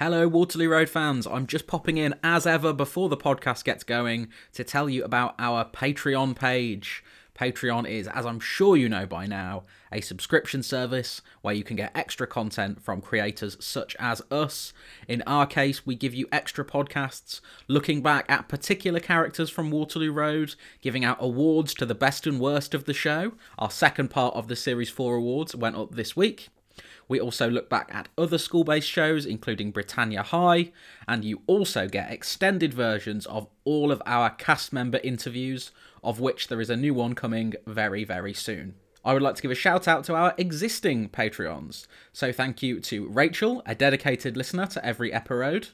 Hello, Waterloo Road fans. I'm just popping in as ever before the podcast gets going to tell you about our Patreon page. Patreon is, as I'm sure you know by now, a subscription service where you can get extra content from creators such as us. In our case, we give you extra podcasts looking back at particular characters from Waterloo Road, giving out awards to the best and worst of the show. Our second part of the Series 4 awards went up this week. We also look back at other school based shows, including Britannia High, and you also get extended versions of all of our cast member interviews, of which there is a new one coming very, very soon. I would like to give a shout out to our existing Patreons. So thank you to Rachel, a dedicated listener to every episode.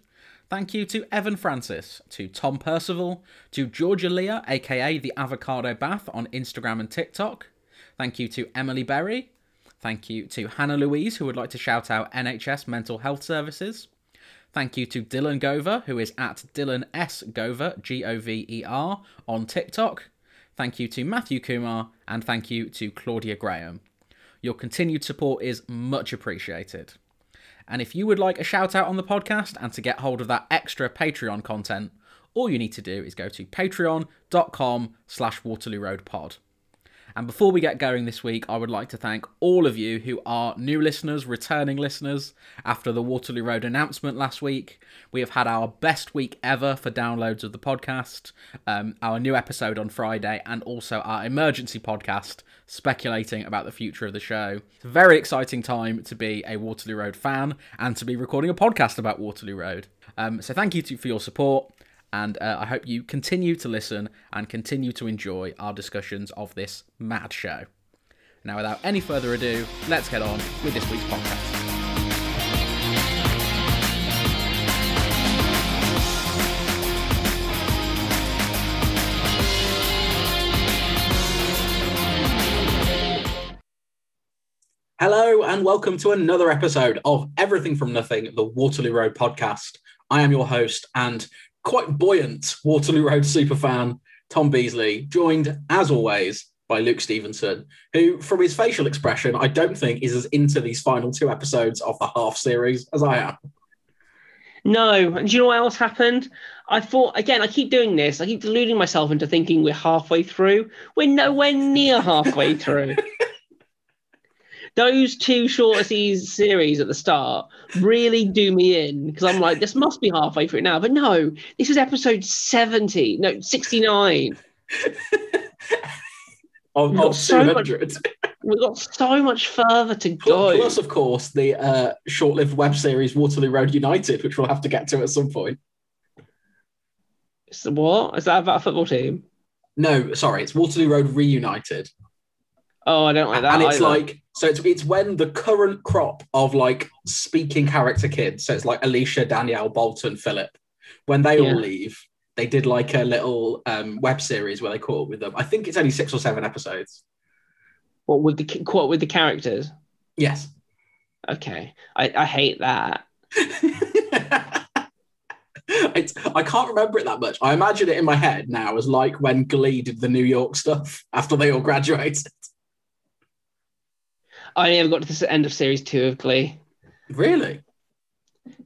Thank you to Evan Francis, to Tom Percival, to Georgia Leah, aka the Avocado Bath on Instagram and TikTok. Thank you to Emily Berry, Thank you to Hannah Louise, who would like to shout out NHS Mental Health Services. Thank you to Dylan Gover, who is at Dylan S. Gover, G O V E R, on TikTok. Thank you to Matthew Kumar, and thank you to Claudia Graham. Your continued support is much appreciated. And if you would like a shout out on the podcast and to get hold of that extra Patreon content, all you need to do is go to patreon.com slash Waterloo Road Pod. And before we get going this week, I would like to thank all of you who are new listeners, returning listeners. After the Waterloo Road announcement last week, we have had our best week ever for downloads of the podcast, um, our new episode on Friday, and also our emergency podcast speculating about the future of the show. It's a very exciting time to be a Waterloo Road fan and to be recording a podcast about Waterloo Road. Um, so thank you to, for your support and uh, I hope you continue to listen and continue to enjoy our discussions of this mad show. Now, without any further ado, let's get on with this week's podcast. Hello, and welcome to another episode of Everything from Nothing, the Waterloo Road podcast. I am your host and quite buoyant Waterloo Road superfan Tom Beasley, joined as always by Luke Stevenson, who, from his facial expression, I don't think is as into these final two episodes of the half series as I am. No, and do you know what else happened? I thought again. I keep doing this. I keep deluding myself into thinking we're halfway through. We're nowhere near halfway through. those two shorter series at the start really do me in because I'm like, this must be halfway through now. But no, this is episode 70, no, 69. of, of so much, we've got so much further to go. Plus, of course, the uh, short lived web series Waterloo Road United, which we'll have to get to at some point. So what? Is that about a football team? No, sorry, it's Waterloo Road Reunited. Oh, I don't like that. And it's either. like so it's it's when the current crop of like speaking character kids, so it's like Alicia, Danielle, Bolton, Philip, when they yeah. all leave, they did like a little um, web series where they caught up with them. I think it's only six or seven episodes. What with the caught with the characters? Yes. Okay, I, I hate that. it's, I can't remember it that much. I imagine it in my head now as like when Glee did the New York stuff after they all graduated. I never got to the end of series two of Glee. Really?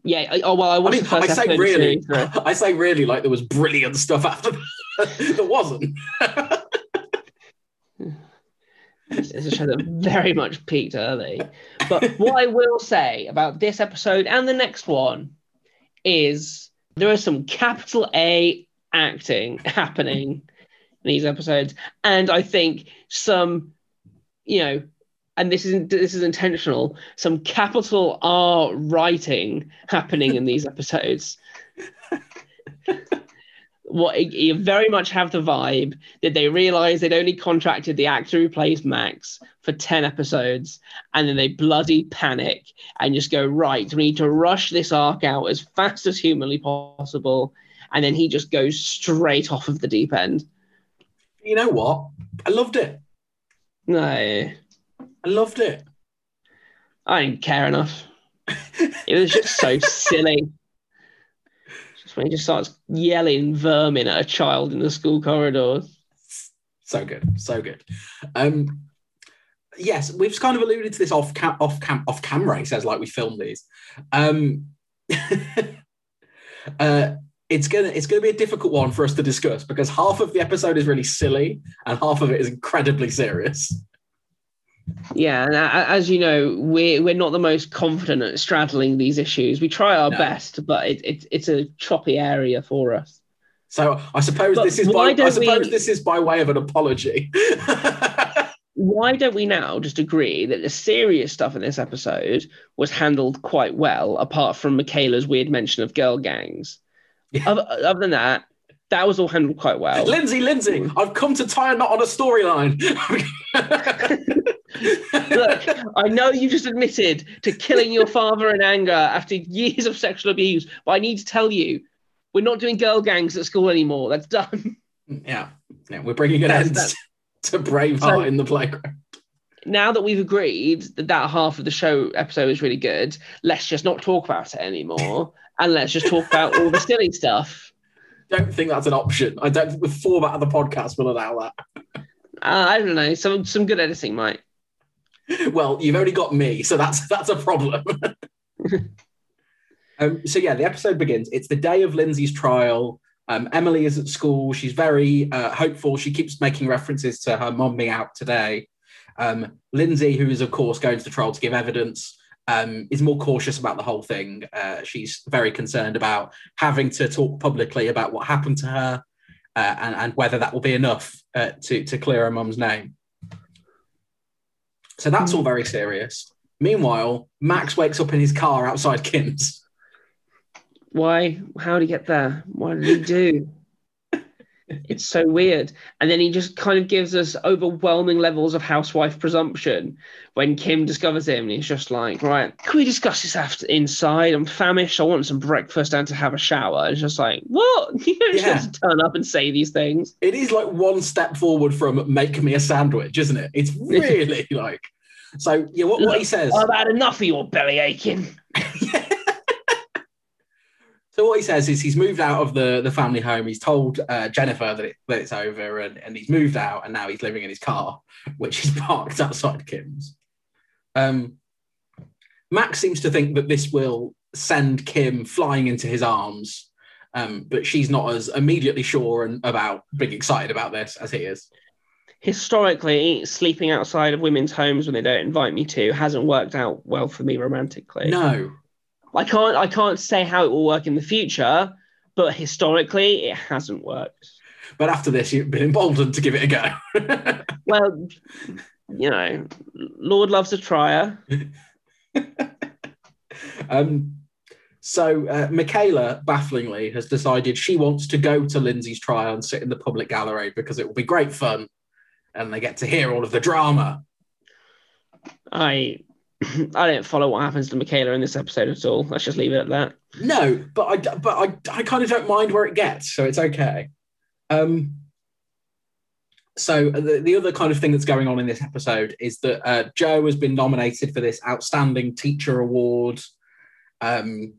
Yeah. I, oh well, I watched I, mean, I say really. Series, I say really like there was brilliant stuff after that. there wasn't. it's a show that very much peaked early. But what I will say about this episode and the next one is there is some capital A acting happening in these episodes, and I think some, you know, and this is this is intentional, some capital R writing happening in these episodes. what you very much have the vibe that they realize they'd only contracted the actor who plays Max for 10 episodes and then they bloody panic and just go right we need to rush this arc out as fast as humanly possible and then he just goes straight off of the deep end. You know what? I loved it. No I loved it. I didn't care enough. it was just so silly. Just when he just starts yelling vermin at a child in the school corridors. So good, so good. Um, yes, we've kind of alluded to this off cam- off cam- off camera. He says like we filmed these. Um, uh, it's gonna it's gonna be a difficult one for us to discuss because half of the episode is really silly and half of it is incredibly serious. Yeah, and as you know, we're we're not the most confident at straddling these issues. We try our No. best, but it, it, it's a choppy area for us. So I suppose But this is by, I suppose we- this is by way of an apology. Why don't we now just agree that the serious stuff in this episode was handled quite well, apart from Michaela's weird mention of girl gangs? Yeah. Other, other than that, that was all handled quite well. Lindsay, Lindsay, mm. I've come to tie a knot on a storyline. Look, I know you just admitted to killing your father in anger after years of sexual abuse, but I need to tell you, we're not doing girl gangs at school anymore. That's done. yeah. yeah, we're bringing an end to Braveheart So- in the playground. Now that we've agreed that that half of the show episode is really good, let's just not talk about it anymore, and let's just talk about all the silly stuff. Don't think that's an option. I don't think the format of the podcast will allow that. Uh, I don't know, some some good editing might. Well, you've only got me, so that's that's a problem. um, so yeah, the episode begins. It's the day of Lindsay's trial. Um, Emily is at school. She's very uh, hopeful. She keeps making references to her mum being out today. Um, Lindsay, who is of course going to the trial to give evidence, um, is more cautious about the whole thing. Uh, she's very concerned about having to talk publicly about what happened to her uh, and, and whether that will be enough uh, to to clear her mum's name. So that's all hmm. very serious. Meanwhile, Max wakes up in his car outside Kim's. Why? How did he get there? What did he do? It's so weird. And then he just kind of gives us overwhelming levels of housewife presumption when Kim discovers him. And he's just like, right, can we discuss this after inside? I'm famished. I want some breakfast and to have a shower. And it's just like, what? You don't just Yeah. have to turn up and say these things. It is like one step forward from make me a sandwich, isn't it? It's really like so. Yeah, what, what he says. I've had enough of your belly aching. So what he says is he's moved out of the, the family home. He's told uh, Jennifer that, it, that it's over, and, and he's moved out, and now he's living in his car, which is parked outside Kim's. Um, Max seems to think that this will send Kim flying into his arms, um, but she's not as immediately sure and about being excited about this as he is. Historically, sleeping outside of women's homes when they don't invite me to hasn't worked out well for me romantically. No, I can't I can't say how it will work in the future, but historically it hasn't worked. but after this, you've been emboldened to give it a go. Well, you know, Lord loves a trier. Um, so uh, Michaela, bafflingly, has decided she wants to go to Lindsay's trial and sit in the public gallery because it will be great fun, and they get to hear all of the drama. I I don't follow what happens to Michaela in this episode at all. Let's just leave it at that. No, but I but I, I kind of don't mind where it gets, so it's okay. Um, so the, the other kind of thing that's going on in this episode is that uh, Jo has been nominated for this outstanding teacher award. Um,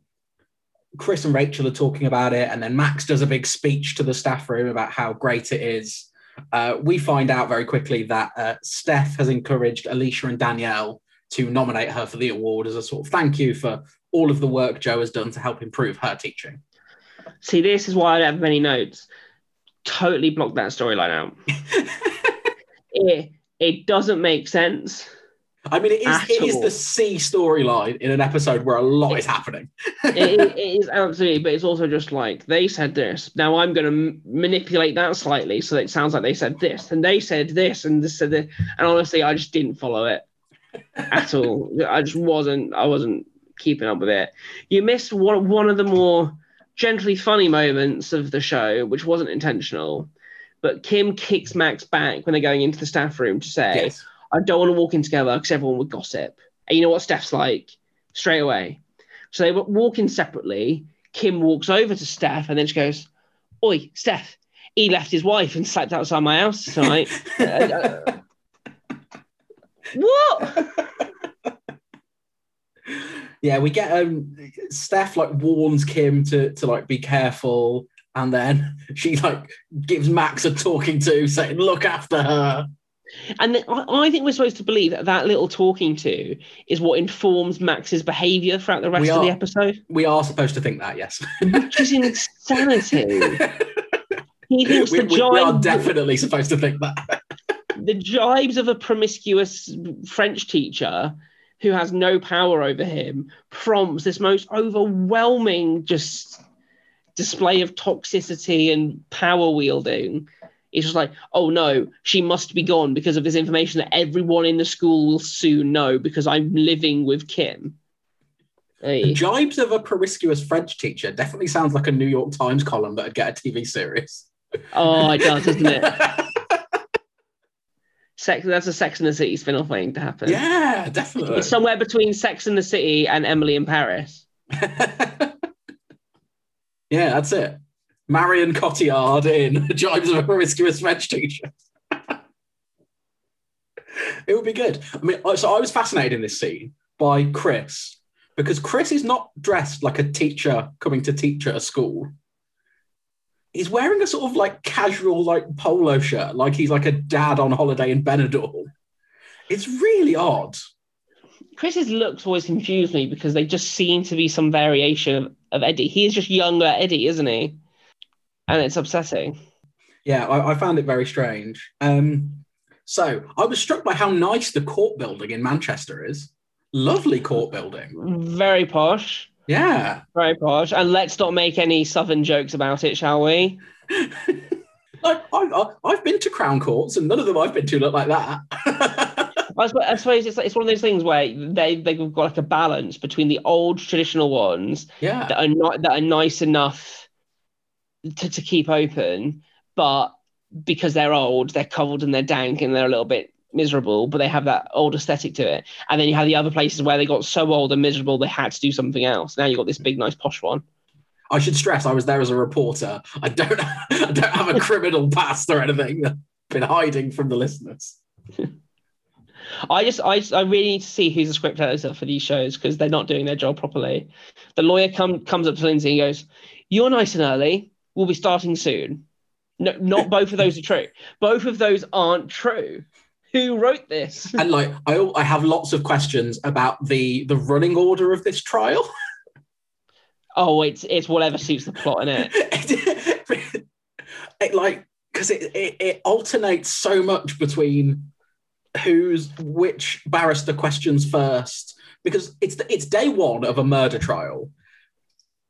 Chris and Rachel are talking about it, and then Max does a big speech to the staff room about how great it is. Uh, we find out very quickly that uh, Steph has encouraged Alicia and Danielle to nominate her for the award as a sort of thank you for all of the work Jo has done to help improve her teaching. See, this is why I don't have many notes. Totally blocked that storyline out. it it doesn't make sense. I mean, it is it is the C storyline in an episode where a lot is happening. it, it- it is absolutely, but it's also just like they said this. Now I'm going to m- manipulate that slightly so that it sounds like they said this, and they said this, and this said this. And honestly, I just didn't follow it at all. I just wasn't. I wasn't keeping up with it. You missed one one of the more gently funny moments of the show, which wasn't intentional. But Kim kicks Max back when they're going into the staff room to say, Yes. I don't want to walk in together because everyone would gossip. And you know what Steph's like? Straight away. So they walk in separately. Kim walks over to Steph and then she goes, Oi, Steph, he left his wife and slept outside my house tonight. Uh, uh, what? Yeah, we get um Steph like warns Kim to to like be careful, and then she like gives Max a talking to, saying look after her. And then I, I think we're supposed to believe that that little talking to is what informs Max's behavior throughout the rest We of the episode, We are supposed to think that, yes. which is insanity. He thinks we, the we- we are definitely supposed to think that. The jibes of a promiscuous French teacher who has no power over him prompts this most overwhelming just display of toxicity and power wielding. It's just like, oh no, she must be gone because of this information that everyone in the school will soon know because I'm living with Kim. The jibes of a promiscuous French teacher definitely sounds like a New York Times column that'd get a TV series. Oh, it does, doesn't it? Sex, that's a Sex and the City spin off waiting to happen. yeah, definitely. It's somewhere between Sex and the City and Emily in Paris. yeah, that's it. Marion Cotillard in Jibes of a Promiscuous French Teacher. it would be good. I mean, so I was fascinated in this scene by Chris because Chris is not dressed like a teacher coming to teach at a school. He's wearing a sort of like casual, like polo shirt, like he's like a dad on holiday in Benidorm. It's really odd. Chris's looks always confuse me because they just seem to be some variation of, of Eddie. He is just younger Eddie, isn't he? And it's upsetting. Yeah, I, I found it very strange. Um, so I was struck by how nice the court building in Manchester is. Lovely court building. Very posh. Yeah. Very posh. And let's not make any southern jokes about it, shall we? Like I, I, I've been to Crown Courts, and none of them I've been to look like that. I suppose, I suppose it's, like, it's one of those things where they, they've got like a balance between the old traditional ones yeah. that are not that are nice enough to, to keep open, but because they're old, they're covered and they're dank and they're a little bit miserable, but they have that old aesthetic to it. And then you have the other places where they got so old and miserable they had to do something else. Now you've got this big, nice, posh one. I should stress I was there as a reporter. I don't I don't have a criminal past or anything. I've been hiding from the listeners. I just, I, I really need to see who's the script editor for these shows because they're not doing their job properly. The lawyer come, comes up to Lindsay and goes, "You're nice and early. We'll be starting soon." No, not both of those are true. Both of those aren't true. Who wrote this? And like I, I have lots of questions about the the running order of this trial. Oh, it's it's whatever suits the plot in it. it, it, like because it, it it alternates so much between who's which barrister questions first because it's it's day one of a murder trial.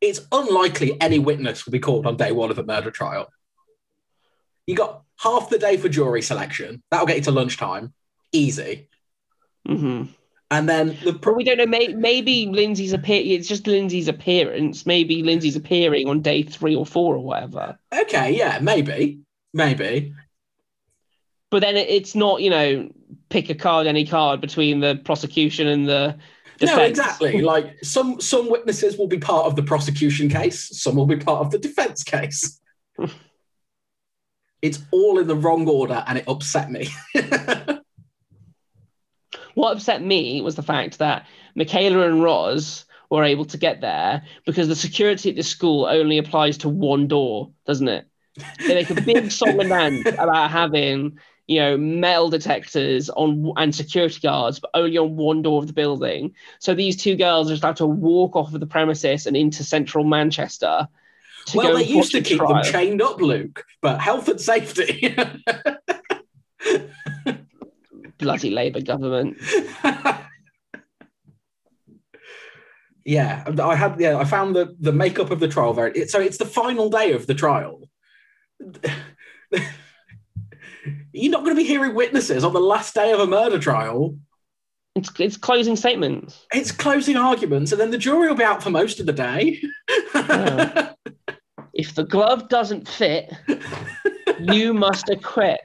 It's unlikely any witness will be called on day one of a murder trial. You got half the day for jury selection. That'll get you to lunchtime, easy. hmm And then the pro- we don't know. May, maybe Lindsay's appear. It's just Lindsay's appearance. Maybe Lindsay's appearing on day three or four or whatever. okay, yeah, maybe, maybe. But then it's not. You know, pick a card, any card between the prosecution and the defense. No, exactly. Like some some witnesses will be part of the prosecution case, some will be part of the defense case. it's all in the wrong order, and it upset me. What upset me was the fact that Michaela and Roz were able to get there because the security at this school only applies to one door, doesn't it? They make a big song and dance about having, you know, metal detectors on and security guards, but only on one door of the building. So these two girls just have to walk off of the premises and into central Manchester. Well, they used to keep trial. them chained up, Luke, but health and safety. Bloody Labour government. yeah, I had. Yeah, I found the the makeup of the trial very. It, so it's the final day of the trial. You're not going to be hearing witnesses on the last day of a murder trial. It's, it's closing statements. It's closing arguments, and then the jury will be out for most of the day. Yeah. if the glove doesn't fit, you must acquit.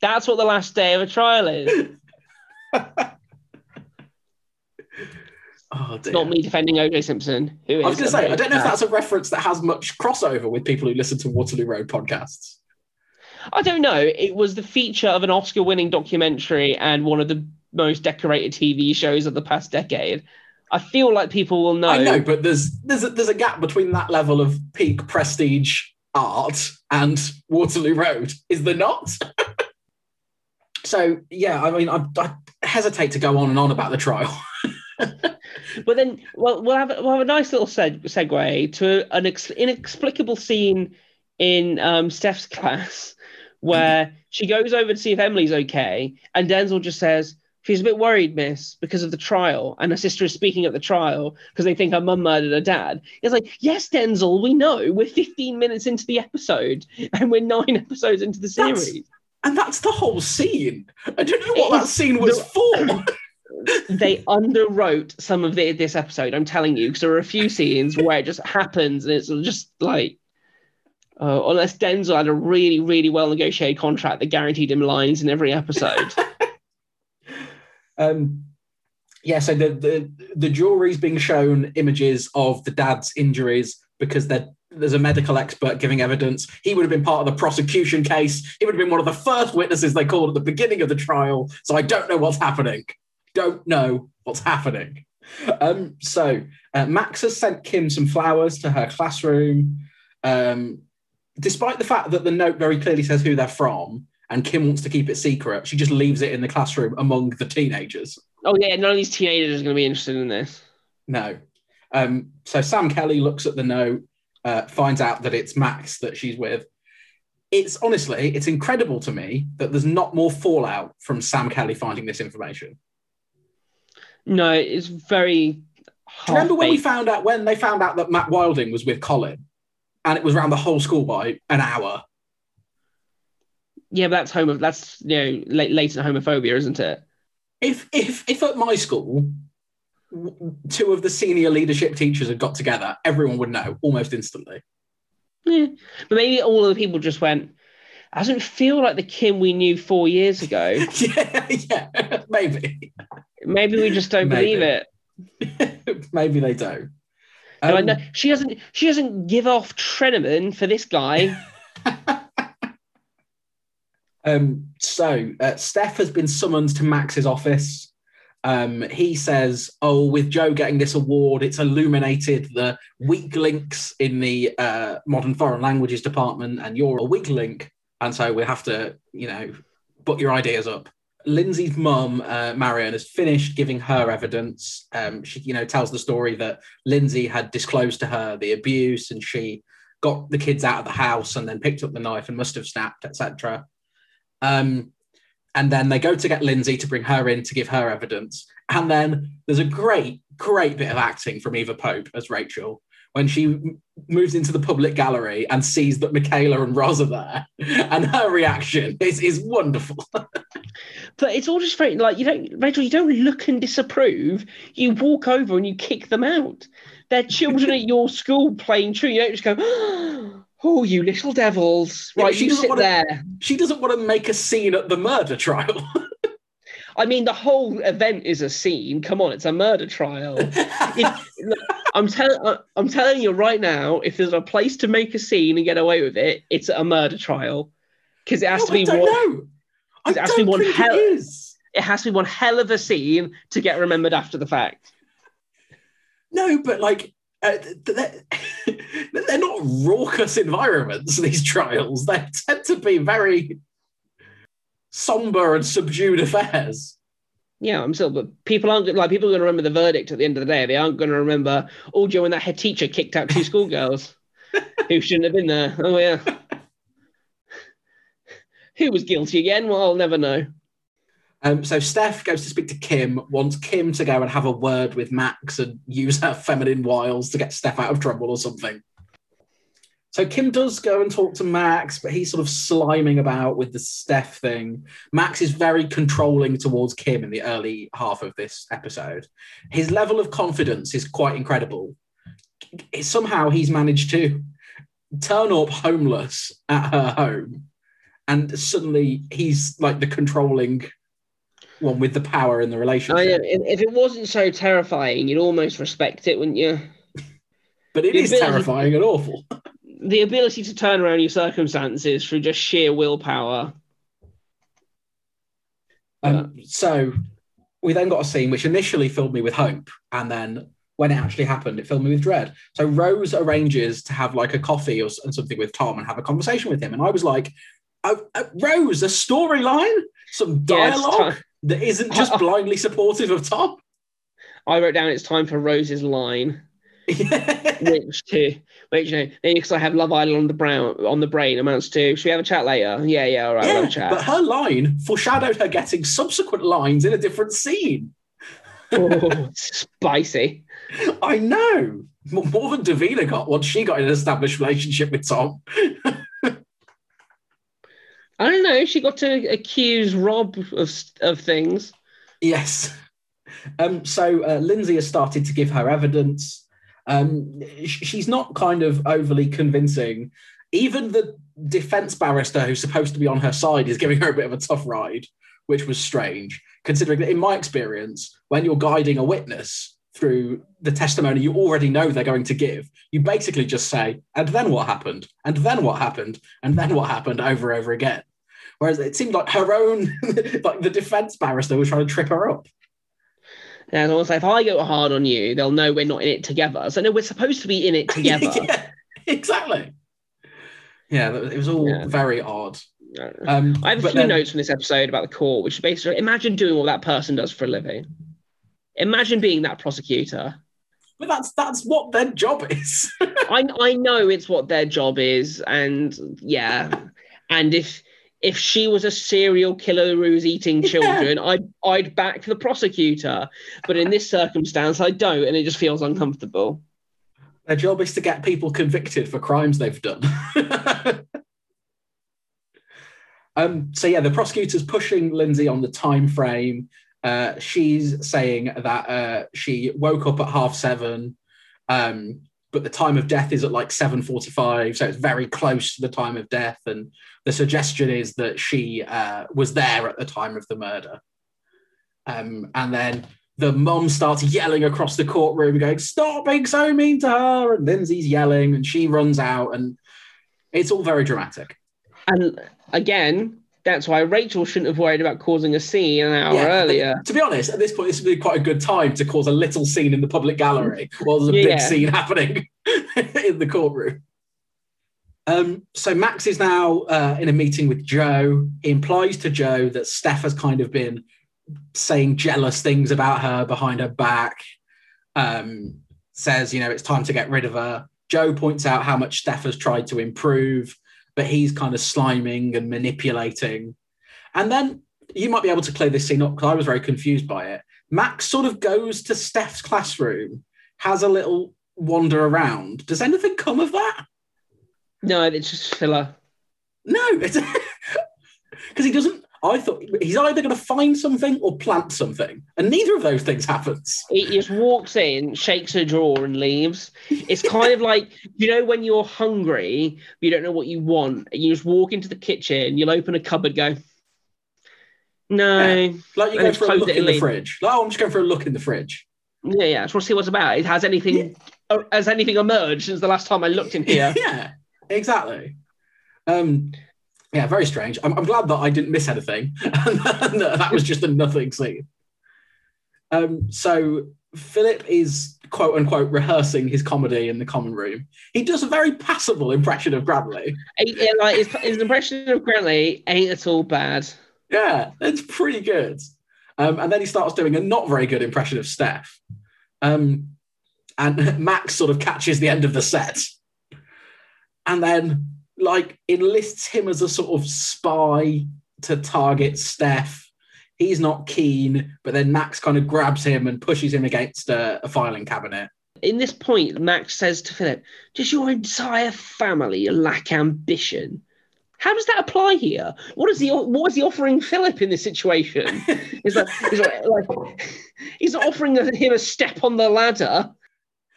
That's what the last day of a trial is. oh not me defending OJ Simpson, who is. I was going to say, I don't know if that's a reference that has much crossover with people who listen to Waterloo Road podcasts. I don't know. It was the feature of an Oscar-winning documentary and one of the most decorated TV shows of the past decade. I feel like people will know. I know, but there's there's a, there's a gap between that level of peak prestige art and Waterloo Road, is there not? so yeah, I mean, I, I hesitate to go on and on about the trial. But then, well, we'll have we'll have a nice little seg- segue to an ex- inexplicable scene in um, Steph's class where she goes over to see if Emily's okay, and Denzel just says she's a bit worried, Miss, because of the trial, and her sister is speaking at the trial because they think her mum murdered her dad. It's like, yes, Denzel, we know we're 15 minutes into the episode, and we're nine episodes into the That's- series. and that's the whole scene. I don't know what It that scene was the- for. they underwrote some of the, this episode. I'm telling you, because there are a few scenes where it just happens, and it's just like, uh, unless Denzel had a really, really well negotiated contract that guaranteed him lines in every episode. Um, yeah, so the, the the jury's being shown images of the dad's injuries because there's a medical expert giving evidence. He would have been part of the prosecution case. He would have been one of the first witnesses they called at the beginning of the trial. So I don't know what's happening. Don't know what's happening. Um, so uh, Max has sent Kim some flowers to her classroom. Um, despite the fact that the note very clearly says who they're from, and Kim wants to keep it secret, she just leaves it in the classroom among the teenagers. oh yeah, none of these teenagers are going to be interested in this. No. Um, so Sam Kelly looks at the note, uh, finds out that it's Max that she's with. It's honestly, it's incredible to me that there's not more fallout from Sam Kelly finding this information. No, it's very. Remember when we found out when they found out that Matt Wilding was with Colin, and it was around the whole school by an hour? Yeah, but that's homo. That's you know late, latent homophobia, isn't it? If if if at my school, two of the senior leadership teachers had got together, everyone would know almost instantly. Yeah, but maybe all of the people just went. I Doesn't feel like the Kim we knew four years ago. yeah, yeah, maybe. Maybe we just don't believe it. Maybe they don't. Um, know she doesn't. She doesn't give off Treneman for this guy. Um, so uh, Steph has been summoned to Max's office. Um, he says, "Oh, with Jo getting this award, it's illuminated the weak links in the uh, modern foreign languages department, and you're a weak link, and so we have to, you know, put your ideas up." Lindsay's mum, uh, Marion, has finished giving her evidence. Um, she, you know, tells the story that Lindsay had disclosed to her the abuse, and she got the kids out of the house and then picked up the knife and must have snapped, etc. Um, and then they go to get Lindsay to bring her in to give her evidence. And then there's a great, great bit of acting from Eva Pope as Rachel when she m- moves into the public gallery and sees that Michaela and Roz are there. And her reaction is, is wonderful. But it's all just very like you don't, Rachel. You don't look and disapprove. You walk over and you kick them out. They're children at your school playing true. You don't just go, "Oh, you little devils!" Yeah, Right, she you sit wanna- there. She doesn't want to make a scene at the murder trial. I mean, the whole event is a scene. Come on, it's a murder trial. If- look, I'm telling, uh, I'm telling you right now, if there's a place to make a scene and get away with it, it's a murder trial because it has No, to be I don't one. know. I It has to be one hell- it is. It has to be one hell of a scene to get remembered after the fact. No, but like uh, they're, they're not raucous environments. These trials they tend to be very somber and subdued affairs. Yeah, I'm still, but people aren't like people are going to remember the verdict at the end of the day. They aren't going to remember. Oh, Joe and that head teacher kicked out two schoolgirls who shouldn't have been there. Oh yeah, who was guilty again? Well, I'll never know. Um, so Steph goes to speak to Kim, wants Kim to go and have a word with Max and use her feminine wiles to get Steph out of trouble or something. So Kim does go and talk to Max, but he's sort of sliming about with the Steph thing. Max is very controlling towards Kim in the early half of this episode. His level of confidence is quite incredible. Somehow he's managed to turn up homeless at her home, and suddenly he's like the controlling one with the power in the Oh, relationship. yeah, if if it wasn't so terrifying, you'd almost respect it, wouldn't you? But it The is ability- terrifying and awful. The ability to turn around your circumstances through just sheer willpower. Um, so we then got a scene which initially filled me with hope, and then when it actually happened, it filled me with dread. So Rose arranges to have like a coffee or something with Tom and have a conversation with him, and I was like, oh, uh, "Rose, a storyline? some Yeah, dialogue that isn't just blindly supportive of Tom. I wrote down it's time for Rose's line, which to which you know, because I have Love Island on the brown on the brain amounts to. Should we have a chat later? Yeah, yeah, all right, we'll have a yeah, chat. but her line foreshadowed her getting subsequent lines in a different scene. oh, spicy. I know. More than Davina got once she got in an established relationship with Tom. I don't know. She got to accuse Rob of of things. Yes. Um, so uh, Lindsay has started to give her evidence. Um, she's not kind of overly convincing. Even the defense barrister who's supposed to be on her side is giving her a bit of a tough ride, which was strange, considering that in my experience, when you're guiding a witness through the testimony you already know they're going to give, you basically just say, and then what happened, and then what happened, and then what happened over and over again. Whereas it seemed like her own, like the defense barrister was trying to trip her up. And I was like, if I go hard on you, they'll know we're not in it together. So no, we're supposed to be in it together. yeah, exactly. Yeah, it was all Yeah. very odd. Um, I have a few then- notes from this episode about the court, which is basically imagine doing what that person does for a living. Imagine being that prosecutor. But that's that's what their job is. I I know it's what their job is, and yeah, and if if she was a serial killer who was eating Yeah. children, I'd I'd back the prosecutor. But in this circumstance, I don't, and it just feels uncomfortable. their job is to get people convicted for crimes they've done. um, so yeah, the prosecutor's pushing Lindsay on the time frame. Uh, she's saying that uh, she woke up at half seven, um, but the time of death is at like seven forty-five, so it's very close to the time of death. And the suggestion is that she uh, was there at the time of the murder. Um, and then the mum starts yelling across the courtroom, going, Stop being so mean to her. And Lindsay's yelling, and she runs out, and it's all very dramatic. And again, that's why Rachel shouldn't have worried about causing a scene an hour earlier. To be honest, at this point, this would be quite a good time to cause a little scene in the public gallery while there's a Yeah. big scene happening in the courtroom. Um, so Max is now uh, in a meeting with Jo. He implies to Jo that Steph has kind of been saying jealous things about her behind her back. Um, says, you know, it's time to get rid of her. Jo points out how much Steph has tried to improve, but he's kind of sliming and manipulating. And then you might be able to clear this scene up because I was very confused by it. Max sort of goes to Steph's classroom, has a little wander around. Does anything come of that? No, it's just filler. No, it's because he doesn't. I thought he's either going to find something or plant something, and neither of those things happens. He just walks in, shakes a drawer, and leaves. It's kind of like you know when you're hungry, but you don't know what you want, and you just walk into the kitchen, you'll open a cupboard, go, no, yeah, Like you go for a look in the fridge. Like, oh, I'm just going for a look in the fridge. yeah, yeah. I just want to see what's about. It has anything, uh, has anything emerged since the last time I looked in here? yeah, exactly. Um, yeah, very strange. I'm, I'm glad that I didn't miss anything. and that was just a nothing scene. Um, so Philip is quote unquote rehearsing his comedy in the common room. He does a very passable impression of Grantley. Yeah, like his, his impression of Grantley ain't at all bad. Yeah, it's pretty good. Um, and then he starts doing a not very good impression of Steph. Um, and Max sort of catches the end of the set. And then, like, enlists him as a sort of spy to target Steph. He's not keen, but then Max kind of grabs him and pushes him against a, a filing cabinet. In this point, Max says to Philip, Does your entire family lack ambition? How does that apply here? What is he? What is he offering Philip in this situation? Like, he's like, like he's offering him a step on the ladder.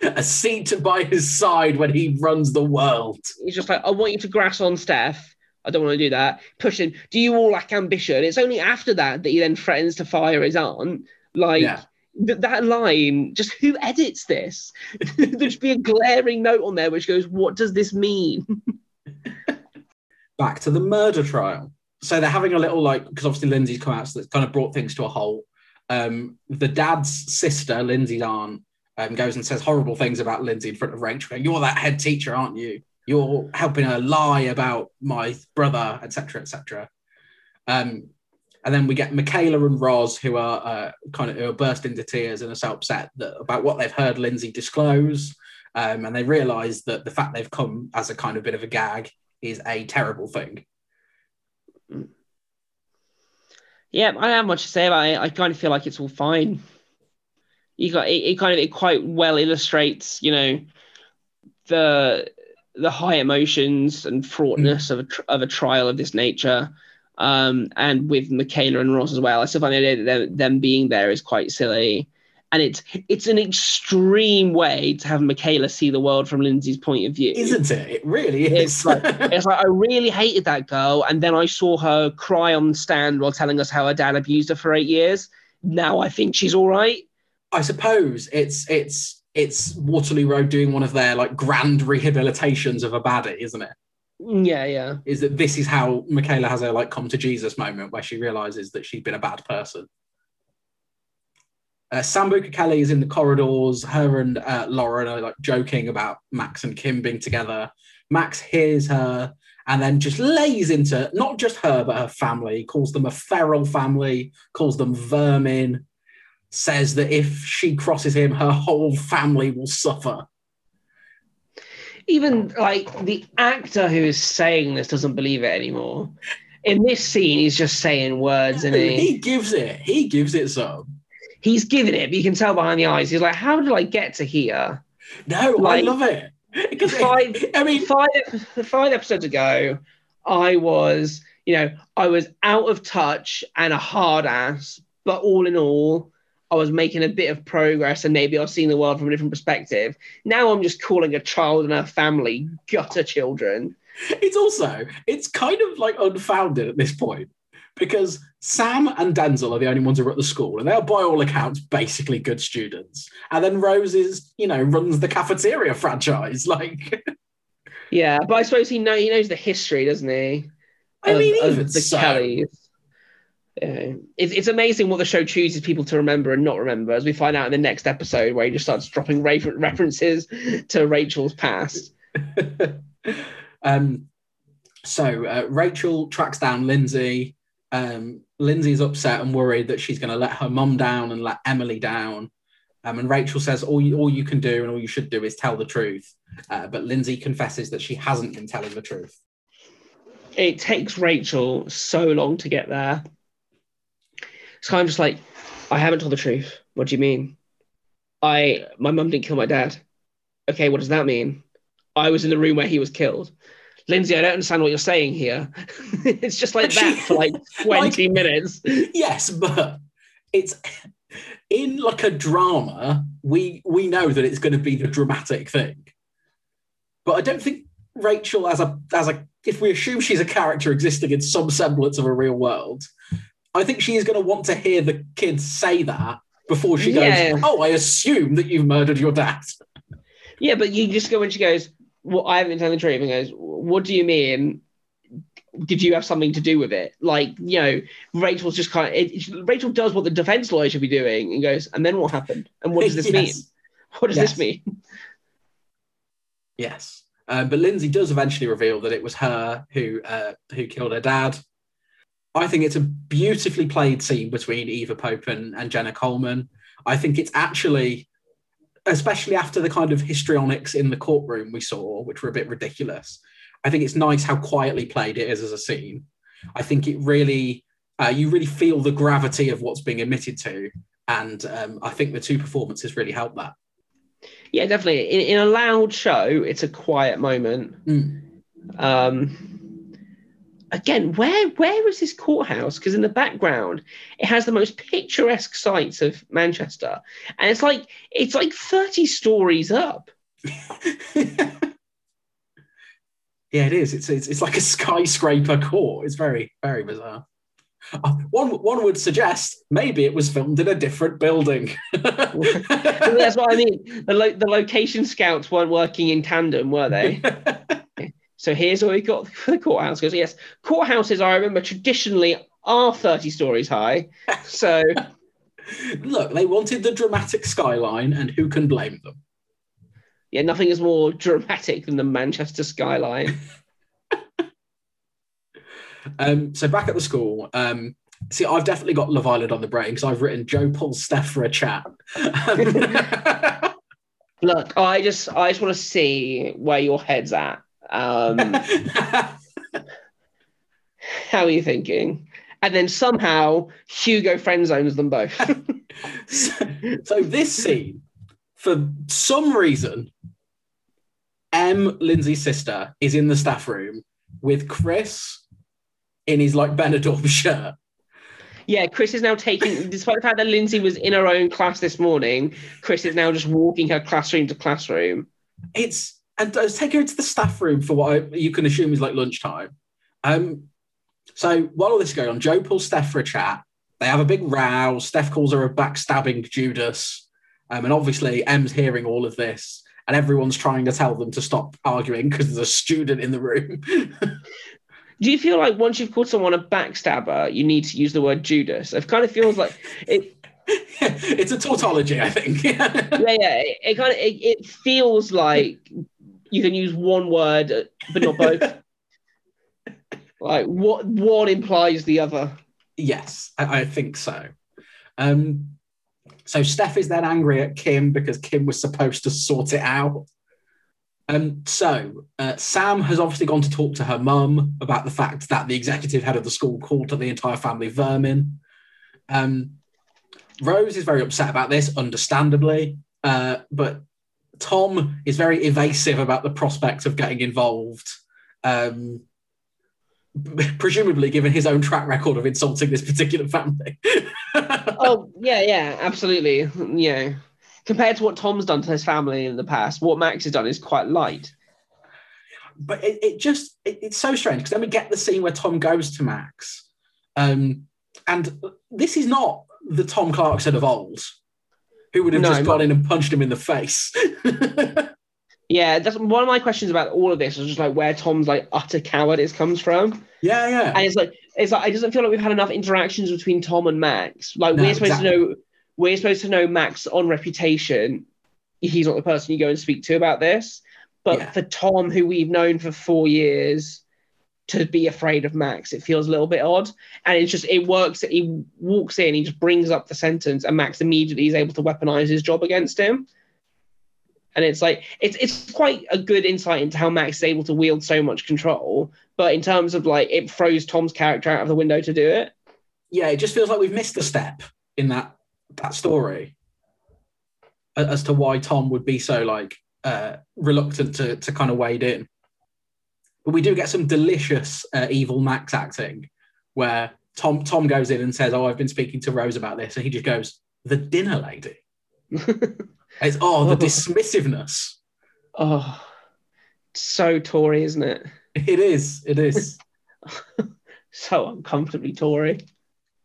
A seat by his side when he runs the world. He's just like, I want you to grass on Steph. I don't want to do that. Pushing. Do you all lack ambition? It's only after that that he then threatens to fire his aunt. Like Yeah. th- that line. Just who edits this? there should be a glaring note on there which goes, "What does this mean?" back to the murder trial. So they're having a little like because obviously Lindsay's come out, so that's kind of brought things to a halt. Um, the dad's sister, Lindsay's aunt, um, goes and says horrible things about Lindsay in front of Rachel. You're that head teacher, aren't you? You're helping her lie about my brother, etc., etc. Um, And then we get Michaela and Roz, who are uh, kind of who are burst into tears and are so upset that, about what they've heard Lindsay disclose. Um, and they realise that the fact they've come as a kind of bit of a gag is a terrible thing. Yeah, I don't have much to say about it. I kind of feel like it's all fine. You got it, it kind of it quite well illustrates, you know, the the high emotions and fraughtness of a tr- of a trial of this nature. Um, and with Michaela and Ross as well. I still find the idea that them, them being there is quite silly. And it's it's an extreme way to have Michaela see the world from Lindsay's point of view. Isn't it? It really is. It's like, it's like I really hated that girl, and then I saw her cry on the stand while telling us how her dad abused her for eight years. Now I think she's all right. I suppose it's it's it's Waterloo Road doing one of their like grand rehabilitations of a baddie, isn't it? Mm, Yeah, yeah. Is that this is how Michaela has her like come to Jesus moment where she realizes that she's been a bad person. Uh, Sambuca Kelly is in the corridors. Her and uh, Lauren are like joking about Max and Kim being together. Max hears her and then just lays into not just her but her family. Calls them a feral family. Calls them vermin. Says that if she crosses him, her whole family will suffer. Even like the actor who is saying this doesn't believe it anymore. In this scene, he's just saying words, and he? he gives it. He gives it some. he's giving it, but you can tell behind the eyes. He's like, "How did I get to here?" No, Like- I love it. Because Five- I mean, Five five episodes ago, I was, you know, I was out of touch and a hard ass, but all in all, I was making a bit of progress and maybe I was seeing the world from a different perspective. Now I'm just calling a child and her family gutter children. it's also it's kind of like unfounded at this point because Sam and Denzel are the only ones who are at the school, and they're by all accounts basically good students. And then Rose is, you know, runs the cafeteria franchise. Like, Yeah, but I suppose he know he knows the history, doesn't he? I of- mean, even the so, Kellys. Yeah. It's, it's amazing what the show chooses people to remember and not remember, as we find out in the next episode, where he just starts dropping re- references to Rachel's past. um, so uh, Rachel tracks down Lindsay. Um, Lindsay's upset and worried that she's going to let her mum down and let Emily down. Um, and Rachel says all you, all you can do and all you should do is tell the truth. Uh, but Lindsay confesses that she hasn't been telling the truth. It takes Rachel so long to get there. It's kind of just like, I haven't told the truth. What do you mean? I my mum didn't kill my dad. Okay, what does that mean? I was in the room where he was killed. Lindsay, I don't understand what you're saying here. it's just like that for like 20 minutes. yes, but it's in like a drama. We we know that it's going to be the dramatic thing, but I don't think Rachel, as a as a if we assume she's a character existing in some semblance of a real world, I think she is going to want to hear the kids say that before she goes. Yeah. Oh, I assume that you've murdered your dad. Yeah, but you just go when she goes, Well, I haven't been telling the truth, and goes, What do you mean? Did you have something to do with it? Like, you know, Rachel's just kind of it, Rachel does what the defense lawyer should be doing and goes, and then what happened? And what does this mean? What does Yes. this mean? Yes. Um, but Lindsay does eventually reveal that it was her who uh, who killed her dad. I think it's a beautifully played scene between Eva Pope and, and Jenna Coleman. I think it's actually, especially after the kind of histrionics in the courtroom we saw, which were a bit ridiculous. I think it's nice how quietly played it is as a scene. I think it really, uh, you really feel the gravity of what's being admitted to, and um, I think the two performances really help that. Yeah, definitely. In, in a loud show, it's a quiet moment. Mm. Um, again, where where is this courthouse? Because in the background, it has the most picturesque sights of Manchester, and it's like it's like thirty stories up. Yeah, it is. It's, it's it's like a skyscraper court. It's very very bizarre. Uh, one one would suggest maybe it was filmed in a different building. That's what I mean. The, lo- the location scouts weren't working in tandem, were they? so here's what we got for the courthouse. Because yes, courthouses I remember traditionally are thirty stories high. So Look, they wanted the dramatic skyline, and who can blame them? yeah, nothing is more dramatic than the Manchester skyline. Um, so back at the school, um, See, I've definitely got Love Island on the brain because I've written Jo pulls Steph for a chat. Look, I just I just want to see where your head's at. Um, how are you thinking? And then somehow Hugo friend zones them both. so, so this scene, for some reason, Em, Lindsay's sister, is in the staff room with Chris in his like Benidorm shirt. yeah, Chris is now taking, despite the fact that Lindsay was in her own class this morning, Chris is now just walking her classroom to classroom. It's and does take her into the staff room for what I, you can assume is like lunchtime. Um, so while all this is going on, Jo pulls Steph for a chat. They have a big row. Steph calls her a backstabbing Judas. Um, and obviously, Em's hearing all of this, and everyone's trying to tell them to stop arguing because there's a student in the room. Do you feel like once you've called someone a backstabber, you need to use the word Judas? It kind of feels like it. it's a tautology, I think. yeah, yeah. It, it kind of it, it feels like you can use one word, but not both. like what one implies the other. Yes, I, I think so. Um, so Steph is then angry at Kim because Kim was supposed to sort it out. Um, so uh, Sam has obviously gone to talk to her mum about the fact that the executive head of the school called the entire family vermin. Um, Rose is very upset about this, understandably, uh, but Tom is very evasive about the prospect of getting involved. Um, presumably given his own track record of insulting this particular family. oh yeah, yeah, absolutely. Yeah. Compared to what Tom's done to his family in the past, what Max has done is quite light. But it, it just it, it's so strange because then we get the scene where Tom goes to Max. Um, and this is not the Tom Clarkson of old, who would have No, just gone in and punched him in the face. Yeah, that's one of my questions about all of this is just like where Tom's like utter cowardice comes from. yeah, yeah. And it's like it's like it doesn't feel like we've had enough interactions between Tom and Max. Like No, we're supposed exactly. to know we're supposed to know Max on reputation. He's not the person you go and speak to about this. But Yeah. for Tom, who we've known for four years, to be afraid of Max, it feels a little bit odd. And it's just it works. He walks in, he just brings up the sentence, and Max immediately is able to weaponize his job against him. And it's like it's it's quite a good insight into how Max is able to wield so much control. But in terms of like it throws Tom's character out of the window to do it. yeah, it just feels like we've missed a step in that that story as to why Tom would be so like uh, reluctant to to kind of wade in. But we do get some delicious uh, evil Max acting where Tom Tom goes in and says, "Oh, I've been speaking to Rose about this," and he just goes, "The dinner lady." It's oh the dismissiveness. Oh, so Tory, isn't it? It is. It is. So uncomfortably Tory.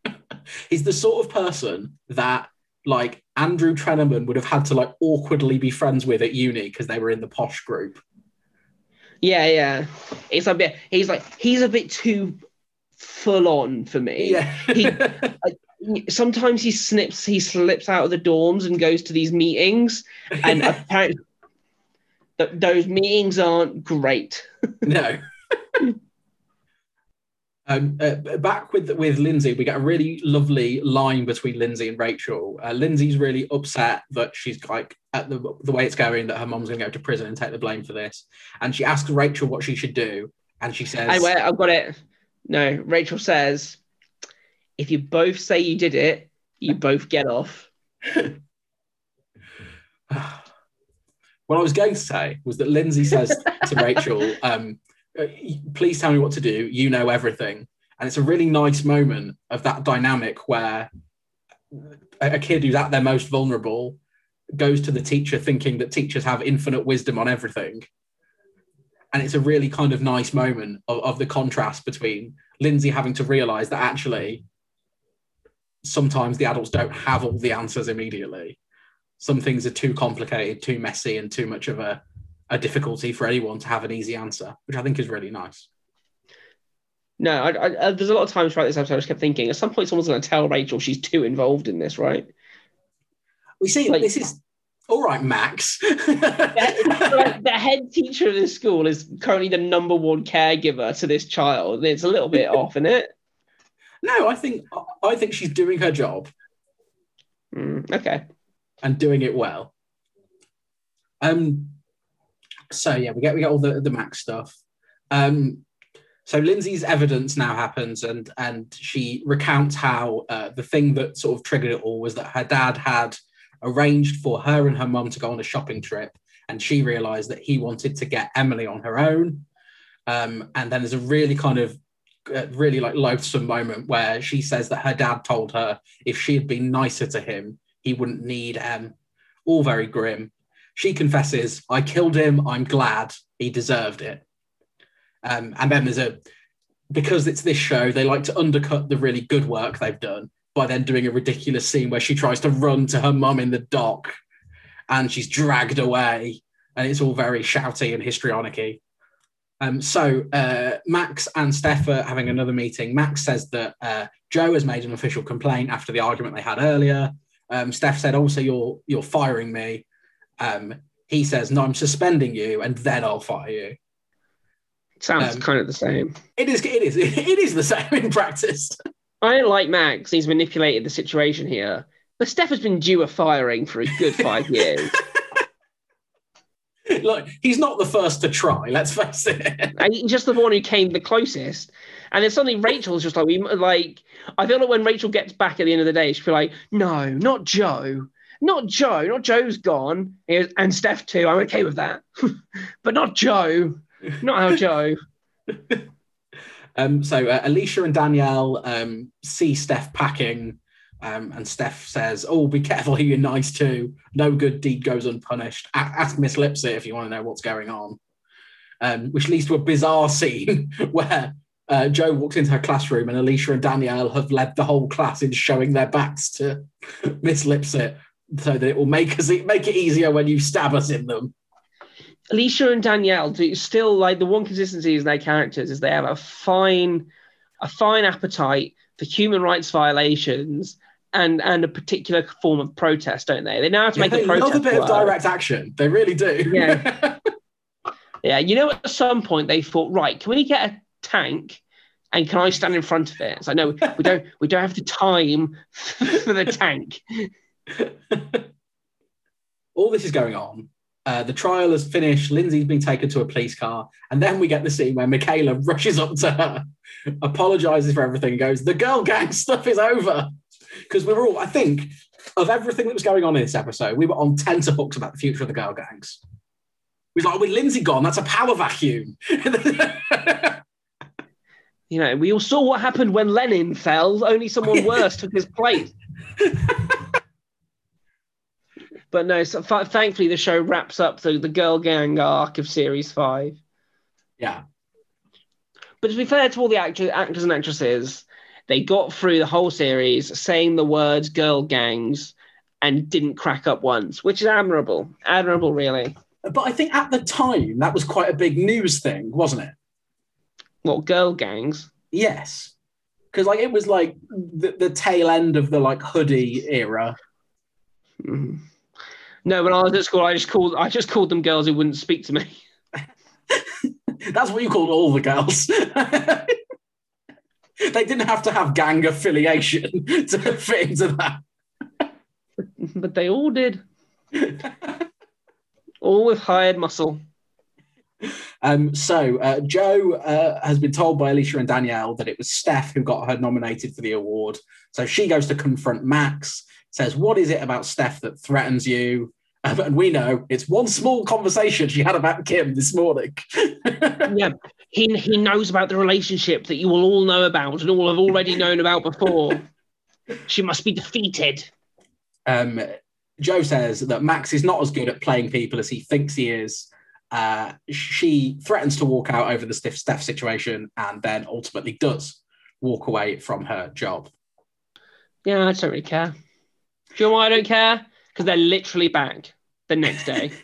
He's the sort of person that like Andrew Treneman would have had to like awkwardly be friends with at uni because they were in the posh group. Yeah, yeah. It's a bit. He's like he's a bit too full on for me. Yeah. He- Sometimes he snips, he slips out of the dorms and goes to these meetings, and apparently th- those meetings aren't great. no. Um, uh, back with with Lindsay, we get a really lovely line between Lindsay and Rachel. Uh, Lindsay's really upset that she's like at the the way it's going that her mom's going to go to prison and take the blame for this, and she asks Rachel what she should do, and she says, Anyway, I've got it. No, Rachel says, if you both say you did it, you both get off. what I was going to say was that Lindsay says to Rachel, um, Uh, please tell me what to do. You know everything. And it's a really nice moment of that dynamic where a, a kid who's at their most vulnerable goes to the teacher thinking that teachers have infinite wisdom on everything. And it's a really kind of nice moment of, of the contrast between Lindsay having to realize that actually sometimes the adults don't have all the answers immediately some things are too complicated, too messy, and too much of a, a difficulty for anyone to have an easy answer, which I think is really nice. No, I, I, I- there's a lot of times throughout this episode I just kept thinking, at some point someone's going to tell Rachel she's too involved in this, right? We see Like- this is all right, Max. The head teacher of this school is currently the number one caregiver to this child. It's a little bit off, isn't it? No, I think I think she's doing her job Mm, okay. and doing it well. Um. So yeah, we get we get all the the Max stuff. Um. So Lindsay's evidence now happens, and and she recounts how uh, the thing that sort of triggered it all was that her dad had arranged for her and her mum to go on a shopping trip, and she realised that he wanted to get Emily on her own. Um, and then there's a really kind of uh, really like loathsome moment where she says that her dad told her if she had been nicer to him, he wouldn't need Em. All very grim. She confesses, I killed him. I'm glad he deserved it. Um, and then there's a, because it's this show, they like to undercut the really good work they've done by then doing a ridiculous scene where she tries to run to her mum in the dock and she's dragged away. And it's all very shouty and histrionic um, so uh, Max and Steph are having another meeting. Max says that uh, Jo has made an official complaint after the argument they had earlier. Um, Steph said, "Also, you're you're firing me." Um, he says, "No, I'm suspending you, and then I'll fire you." Sounds Um, kind of the same. It is. It is. It is the same in practice. I don't like Max. He's manipulated the situation here. But Steph has been due a firing for a good five years. like he's not the first to try. Let's face it. and he's just the one who came the closest. And then suddenly Rachel's just like, we like, I feel like when Rachel gets back at the end of the day, she'll be like, no, not Jo. Not Jo. Not Jo's gone. Goes, And Steph too. I'm okay with that. but not Jo. Not our Jo. Um, so uh, Alicia and Danielle um, see Steph packing, um, and Steph says, "Oh, be careful who you're nice to. No good deed goes unpunished. A- ask Miss Lipsett if you want to know what's going on." Um, which leads to a bizarre scene where uh, Jo walks into her classroom, and Alicia and Danielle have led the whole class in showing their backs to Miss Lipsett, so that it will make us make it easier when you stab us in them. Alicia and Danielle do still like the one consistency in their characters is they have a fine, a fine appetite for human rights violations and and a particular form of protest, don't they? They know how to make they the protest love a bit work. of direct action. They really do. Yeah. Yeah, you know, at some point they thought, right, can we get a tank, and can I stand in front of it? It's like, no, we don't. We don't have the time for the tank. all this is going on. Uh, the trial has finished. Lindsay's been taken to a police car, and then we get the scene where Michaela rushes up to her, apologizes for everything, goes, "The girl gang stuff is over." Because we were all, I think, of everything that was going on in this episode, we were on tenterhooks about the future of the girl gangs. We was like, with Lindsay gone, that's a power vacuum. You know, we all saw what happened when Lenin fell. Only someone worse took his place. But no, so th- thankfully the show wraps up the, the girl gang arc of series five. yeah, But to be fair to all the actors, actors and actresses, they got through the whole series saying the words girl gangs and didn't crack up once, which is admirable. Admirable, really. but I think at the time that was quite a big news thing, wasn't it? What, girl gangs? Yes, because like it was like the, the tail end of the like hoodie era. Mhm. No, when I was at school, I just called I just called them girls who wouldn't speak to me. That's what you called all the girls. they didn't have to have gang affiliation to fit into that. but they all did. all with hired muscle. Um, so uh, Jo uh, has been told by Alicia and Danielle that it was Steph who got her nominated for the award. So she goes to confront Max, says, "What is it about Steph that threatens you?" Um, and we know it's one small conversation she had about Kim this morning. yeah, he he knows about the relationship that you will all know about and all have already known about before. She must be defeated. um, Jo says that Max is not as good at playing people as he thinks he is. Uh, she threatens to walk out over the stiff Steph situation and then ultimately does walk away from her job. Yeah, I don't really care. Do you know why I don't care? Because they're literally back the next day.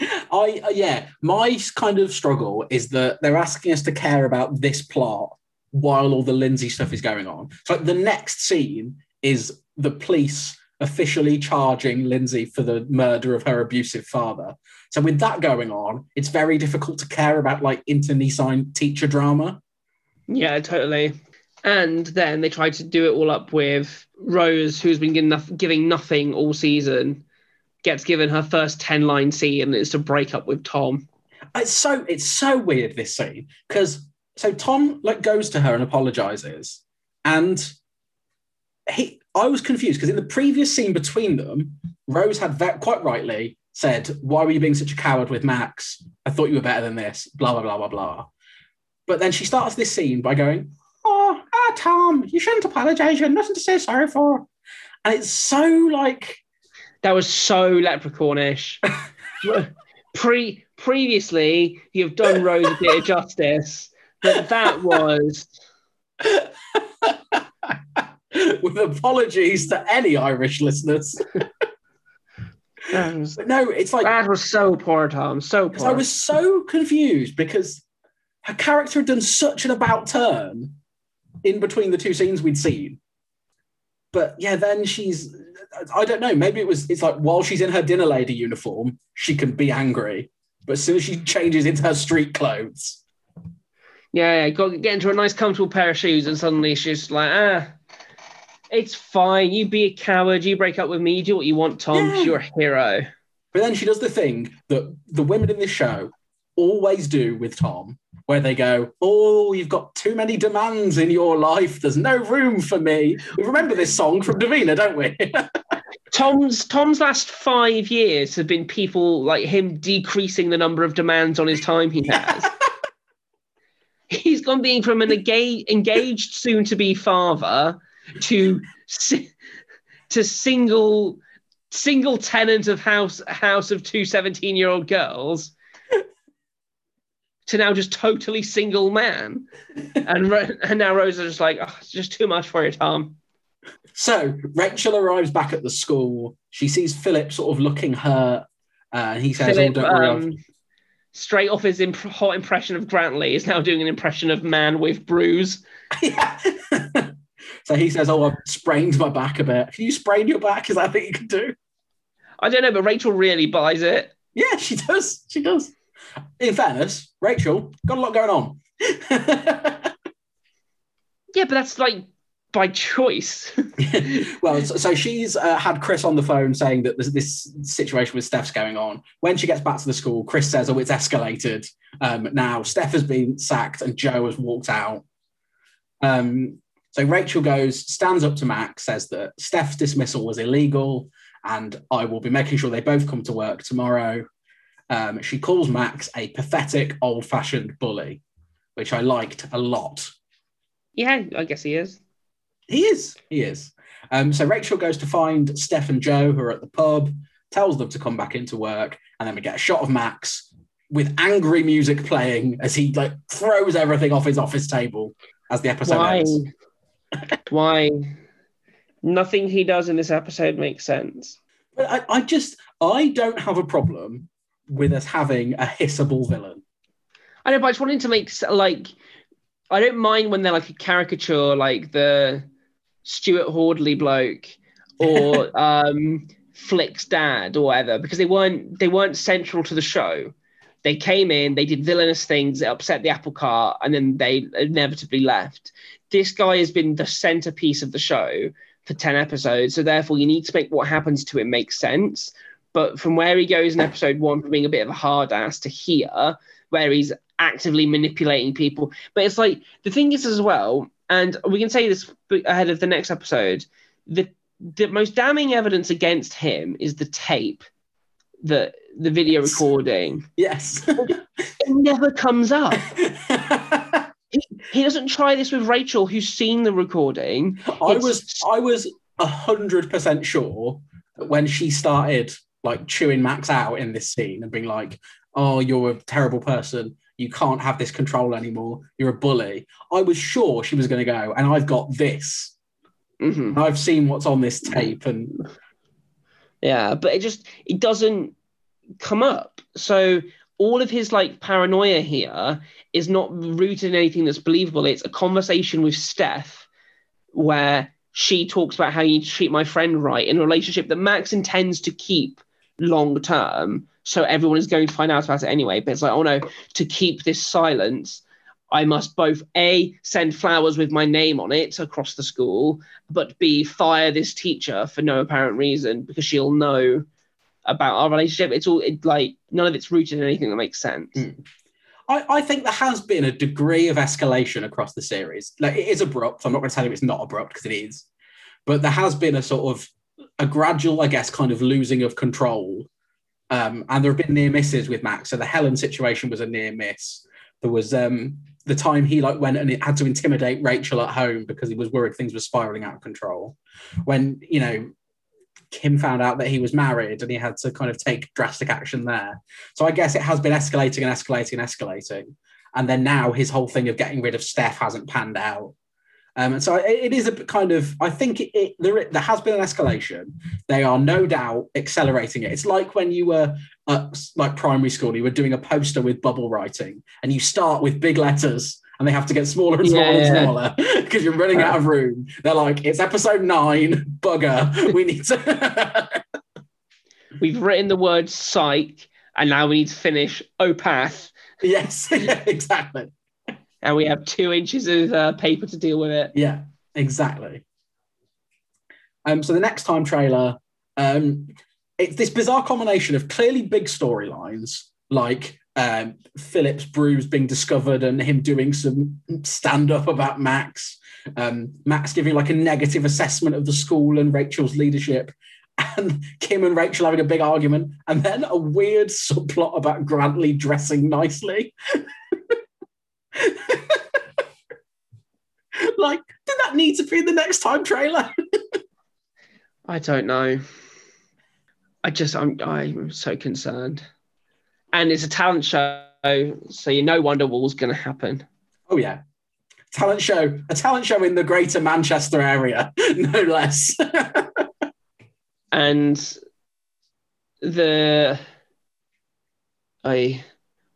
I uh, yeah, my kind of struggle is that they're asking us to care about this plot while all the Lindsay stuff is going on. So the next scene is the police officially charging Lindsay for the murder of her abusive father. So with that going on, it's very difficult to care about like internecine teacher drama. yeah, totally. And then they tried to do it all up with Rose, who's been giving nothing all season, gets given her first 10 line scene and it's to break up with Tom. It's so it's so weird this scene because so Tom like goes to her and apologizes, and he I was confused because in the previous scene between them, Rose had ve- quite rightly said, "Why were you being such a coward with Max? I thought you were better than this." Blah blah blah blah blah. But then she starts this scene by going, "Oh, ah, Tom, you shouldn't apologize. You had nothing to say sorry for." And it's so like That was so leprechaunish. Pre previously, you've done Rose a bit of justice, but that was with apologies to any Irish listeners. was, But no, it's like that was so poor, Tom. So Because I was so confused because her character had done such an about turn in between the two scenes we'd seen. But yeah, then she's I don't know, maybe it was it's like while she's in her dinner lady uniform, she can be angry. But as soon as she changes into her street clothes, Yeah, yeah, got get into a nice comfortable pair of shoes, and suddenly she's like, ah, it's fine. You be a coward. You break up with me. You do what you want, Tom. Yeah. You're a hero. but then she does the thing that the women in this show always do with Tom, where they go, Oh, you've got too many demands in your life. There's no room for me. We remember this song from Davina, don't we? Tom's Tom's last five years have been people like him decreasing the number of demands on his time he has. He's gone being from an engaged, engaged soon to be father to to single single tenant of house house of two 17 year old girls to now just totally single man and and now Rose is just like oh, it's just too much for you Tom So Rachel arrives back at the school. She sees Philip sort of looking hurt, uh, and he says, Philip, "Oh, don't worry." Um, straight off his imp- hot impression of Grantley, is now doing an impression of man with bruise. Yeah. so he says, "Oh, I've sprained my back a bit. Can you sprain your back? Is that a thing you can do?" I don't know, but Rachel really buys it. Yeah, she does. She does. In fairness, Rachel got a lot going on. Yeah, but that's like by choice. well, so, so she's uh, had Chris on the phone saying that there's this situation with Steph's going on. When she gets back to the school, Chris says, "Oh, it's escalated. Um, now Steph has been sacked and Jo has walked out." Um, so Rachel goes, stands up to Max, says that Steph's dismissal was illegal, and I will be making sure they both come to work tomorrow. Um, she calls Max a pathetic, old-fashioned bully, which I liked a lot. yeah, I guess he is. He is. He is. Um, so Rachel goes to find Steph and Jo, who are at the pub, tells them to come back into work, and then we get a shot of Max with angry music playing as he like throws everything off his office table as the episode Why? ends. Why? Nothing he does in this episode makes sense. But I, I just I don't have a problem with us having a hissable villain. I know, but I just wanted to make like I don't mind when they're like a caricature, like the Stuart Hordley bloke or um, Flick's dad or whatever, because they weren't they weren't central to the show. They came in, they did villainous things, it upset the apple cart, and then they inevitably left. This guy has been the centerpiece of the show for 10 episodes, so therefore you need to make what happens to him make sense. But from where he goes in episode one, from being a bit of a hard ass to here, where he's actively manipulating people. But it's like the thing is as well, and we can say this ahead of the next episode. The the most damning evidence against him is the tape, the the video recording. Yes. It never comes up. He doesn't try this with Rachel, who's seen the recording. I It's- was I was a hundred percent sure that when she started like chewing Max out in this scene and being like, "Oh, you're a terrible person. You can't have this control anymore. You're a bully." I was sure she was going to go, and I've got this. Mhm. I've seen what's on this tape, and Yeah, but it just it doesn't come up. So all of his like paranoia here is not rooted in anything that's believable. It's a conversation with Steph where she talks about how you treat my friend right in a relationship that Max intends to keep long term. So everyone is going to find out about it anyway. But it's like, oh no, to keep this silence, I must both A, send flowers with my name on it across the school, but B, fire this teacher for no apparent reason because she'll know about our relationship. It's all it, like none of it's rooted in anything that makes sense. Mm. I, I think there has been a degree of escalation across the series. Like it is abrupt. I'm not going to tell you it's not abrupt because it is, but there has been a sort of a gradual, I guess, kind of losing of control. Um, and there have been near misses with Max. So the Helen situation was a near miss. There was um, the time he like went and it had to intimidate Rachel at home because he was worried things were spiraling out of control. When you know Kim found out that he was married and he had to kind of take drastic action there. So I guess it has been escalating and escalating and escalating. And then now his whole thing of getting rid of Steph hasn't panned out. Um, and so it, is a kind of, I think it, it, there, there has been an escalation. They are no doubt accelerating it. It's like when you were at like primary school, you were doing a poster with bubble writing and you start with big letters and they have to get smaller and smaller yeah. and smaller because you're running out of room. They're like, it's episode nine, bugger. We need to. We've written the word psych, and now we need to finish opath. Yes, yeah, exactly. And we have two inches of uh, paper to deal with it. Yeah, exactly. Um, so the next time trailer, um, it's this bizarre combination of clearly big storylines like um, Philip's bruise being discovered and him doing some stand up about Max. Um, Max giving like a negative assessment of the school and Rachel's leadership, and Kim and Rachel having a big argument, and then a weird subplot about Grantley dressing nicely. like, did that need to be in the next time trailer? I don't know. I just I'm I'm so concerned and it's a talent show, so you know Wonderwall's going to happen. Oh yeah, talent show, a talent show in the Greater Manchester area, no less. and the I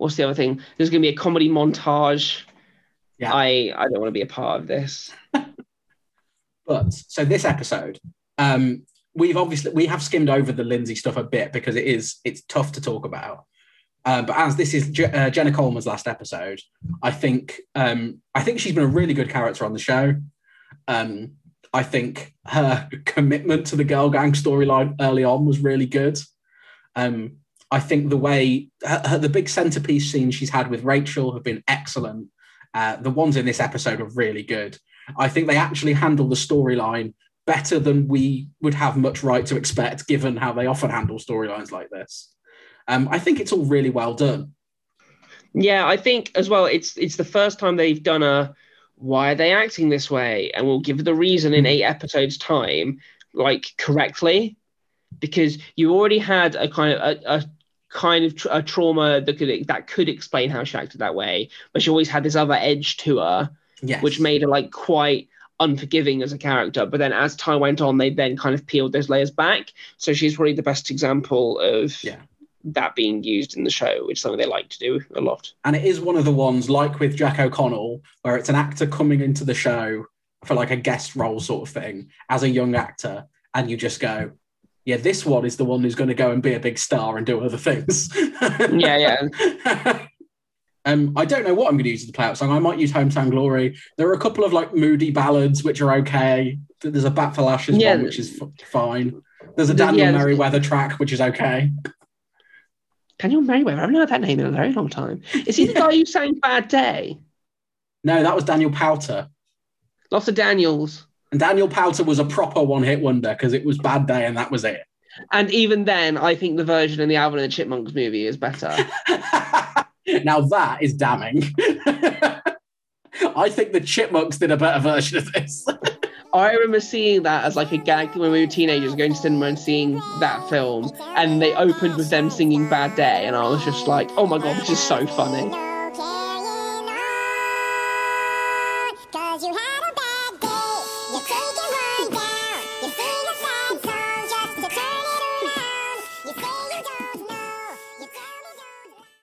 what's the other thing? There's going to be a comedy montage. Yeah. I I don't want to be a part of this. but so this episode, um, we've obviously we have skimmed over the Lindsay stuff a bit because it is it's tough to talk about. Uh, but as this is Je- uh, Jenna Coleman's last episode, I think um, I think she's been a really good character on the show. Um, I think her commitment to the girl gang storyline early on was really good. Um, I think the way her, her, the big centerpiece scenes she's had with Rachel have been excellent. Uh, the ones in this episode are really good. I think they actually handle the storyline better than we would have much right to expect, given how they often handle storylines like this. Um, I think it's all really well done. Yeah, I think as well. It's it's the first time they've done a why are they acting this way, and we'll give the reason in eight episodes time, like correctly, because you already had a kind of a, a kind of tra- a trauma that could that could explain how she acted that way, but she always had this other edge to her, yes. which made her like quite unforgiving as a character. But then as time went on, they then kind of peeled those layers back. So she's probably the best example of yeah that being used in the show, which is something they like to do a lot. And it is one of the ones, like with Jack O'Connell, where it's an actor coming into the show for like a guest role sort of thing as a young actor, and you just go, yeah, this one is the one who's going to go and be a big star and do other things. yeah, yeah. um, I don't know what I'm going to use as the play out song. I might use Hometown Glory. There are a couple of like moody ballads which are okay. There's a Bat for Lashes yeah. one which is f- fine. There's a Daniel yeah, Merriweather track which is okay. Daniel Merriweather. I've not heard that name in a very long time. Is he the guy who sang Bad Day? No, that was Daniel Powter. Lots of Daniels. And Daniel Powter was a proper one hit wonder because it was Bad Day and that was it. And even then, I think the version in the Alvin and the Chipmunks movie is better. now that is damning. I think the Chipmunks did a better version of this. I remember seeing that as like a gag when we were teenagers, going to cinema and seeing that film, and they opened with them singing "Bad Day," and I was just like, "Oh my god, this is so funny."